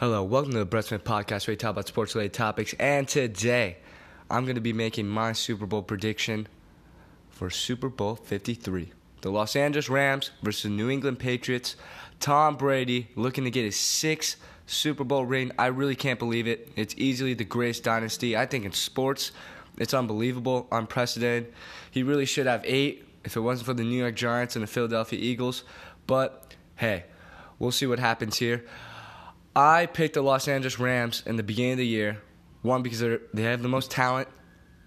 Hello, welcome to the Brett Smith Podcast where we talk about sports related topics. And today, I'm going to be making my Super Bowl prediction for Super Bowl 53. The Los Angeles Rams versus New England Patriots. Tom Brady looking to get his sixth Super Bowl ring. I really can't believe it. It's easily the greatest dynasty, I think, in sports. It's unbelievable, unprecedented. He really should have eight if it wasn't for the New York Giants and the Philadelphia Eagles. But hey, we'll see what happens here. I picked the Los Angeles Rams in the beginning of the year. One, because they have the most talent,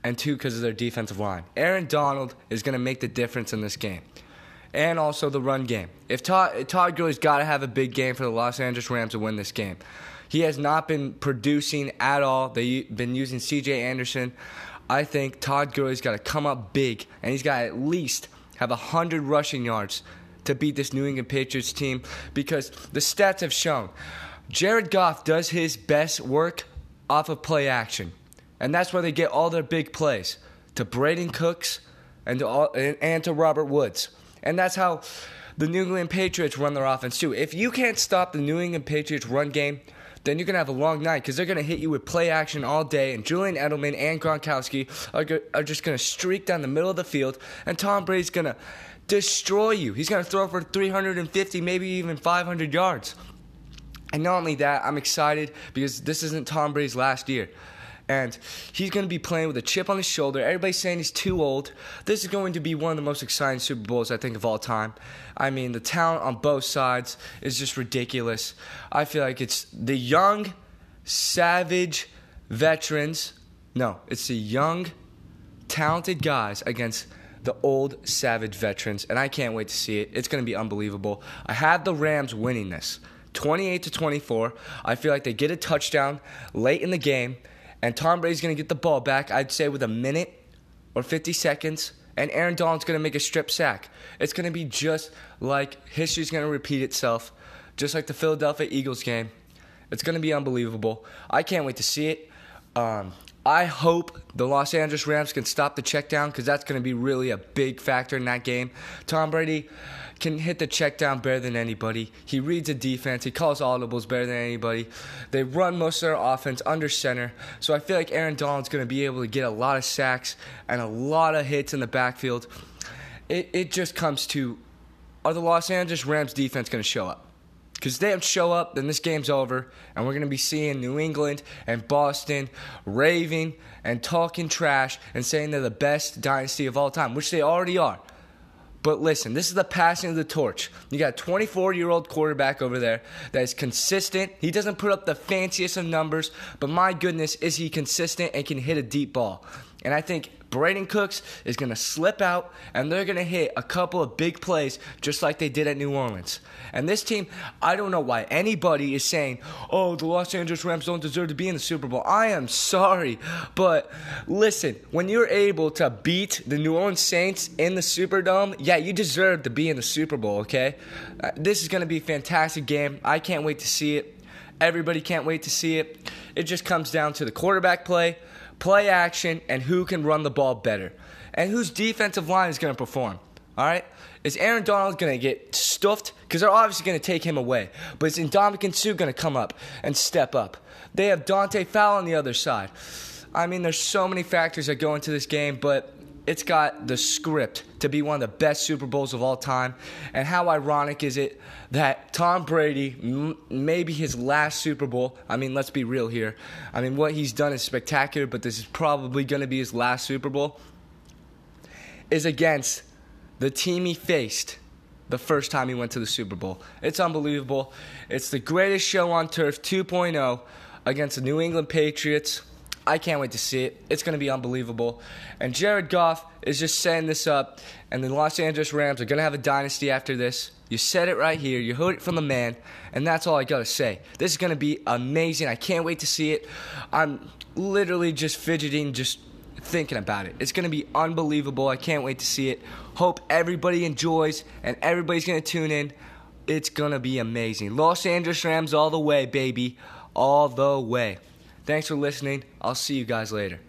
and two, because of their defensive line. Aaron Donald is going to make the difference in this game. And also the run game. If Todd, Todd Gurley's got to have a big game for the Los Angeles Rams to win this game. He has not been producing at all. They've been using CJ Anderson. I think Todd Gurley's got to come up big, and he's got to at least have 100 rushing yards to beat this New England Patriots team because the stats have shown Jared Goff does his best work off of play action. And that's where they get all their big plays to Brandin Cooks and to, all, and to Robert Woods. And that's how the New England Patriots run their offense too. If you can't stop the New England Patriots run game, then you're going to have a long night because they're going to hit you with play action all day. And Julian Edelman and Gronkowski are, go- are just going to streak down the middle of the field. And Tom Brady's going to destroy you. He's going to throw for 350, maybe even 500 yards. And not only that, I'm excited because this isn't Tom Brady's last year. And he's going to be playing with a chip on his shoulder. Everybody's saying he's too old. This is going to be one of the most exciting Super Bowls, I think, of all time. I mean, the talent on both sides is just ridiculous. I feel like it's the young, savage veterans. No, it's the young, talented guys against the old, savage veterans. And I can't wait to see it. It's going to be unbelievable. I have the Rams winning this. 28 to 24. I feel like they get a touchdown late in the game, and Tom Brady's going to get the ball back, I'd say, with a minute or 50 seconds, and Aaron Donald's going to make a strip sack. It's going to be just like history's going to repeat itself, just like the Philadelphia Eagles game. It's going to be unbelievable. I can't wait to see it. Um, I hope the Los Angeles Rams can stop the check down because that's going to be really a big factor in that game. Tom Brady can hit the check down better than anybody. He reads a defense. He calls audibles better than anybody. They run most of their offense under center. So I feel like Aaron Donald's going to be able to get a lot of sacks and a lot of hits in the backfield. It, it just comes to are the Los Angeles Rams defense going to show up? Because they don't show up, then this game's over, and we're going to be seeing New England and Boston raving and talking trash and saying they're the best dynasty of all time, which they already are. But listen, this is the passing of the torch. You got a 24 year old quarterback over there that is consistent. He doesn't put up the fanciest of numbers, but my goodness, is he consistent and can hit a deep ball. And I think Brandin Cooks is going to slip out and they're going to hit a couple of big plays just like they did at New Orleans. And this team, I don't know why anybody is saying, oh, the Los Angeles Rams don't deserve to be in the Super Bowl. I am sorry. But listen, when you're able to beat the New Orleans Saints in the Superdome, yeah, you deserve to be in the Super Bowl, okay? Uh, this is going to be a fantastic game. I can't wait to see it. Everybody can't wait to see it. It just comes down to the quarterback play play action, and who can run the ball better. And whose defensive line is going to perform. All right? Is Aaron Donald going to get stuffed? Because they're obviously going to take him away. But is Ndamukong Suh going to come up and step up? They have Dante Fowler on the other side. I mean, there's so many factors that go into this game, but it's got the script to be one of the best Super Bowls of all time. And how ironic is it that Tom Brady, m- maybe his last Super Bowl, I mean, let's be real here. I mean, what he's done is spectacular, but this is probably going to be his last Super Bowl, is against the team he faced the first time he went to the Super Bowl. It's unbelievable. It's the greatest show on turf 2.0 against the New England Patriots. I can't wait to see it. It's going to be unbelievable. And Jared Goff is just setting this up, and the Los Angeles Rams are going to have a dynasty after this. You said it right here. You heard it from the man, and that's all I got to say. This is going to be amazing. I can't wait to see it. I'm literally just fidgeting, just thinking about it. It's going to be unbelievable. I can't wait to see it. Hope everybody enjoys, and everybody's going to tune in. It's going to be amazing. Los Angeles Rams all the way, baby. All the way. Thanks for listening. I'll see you guys later.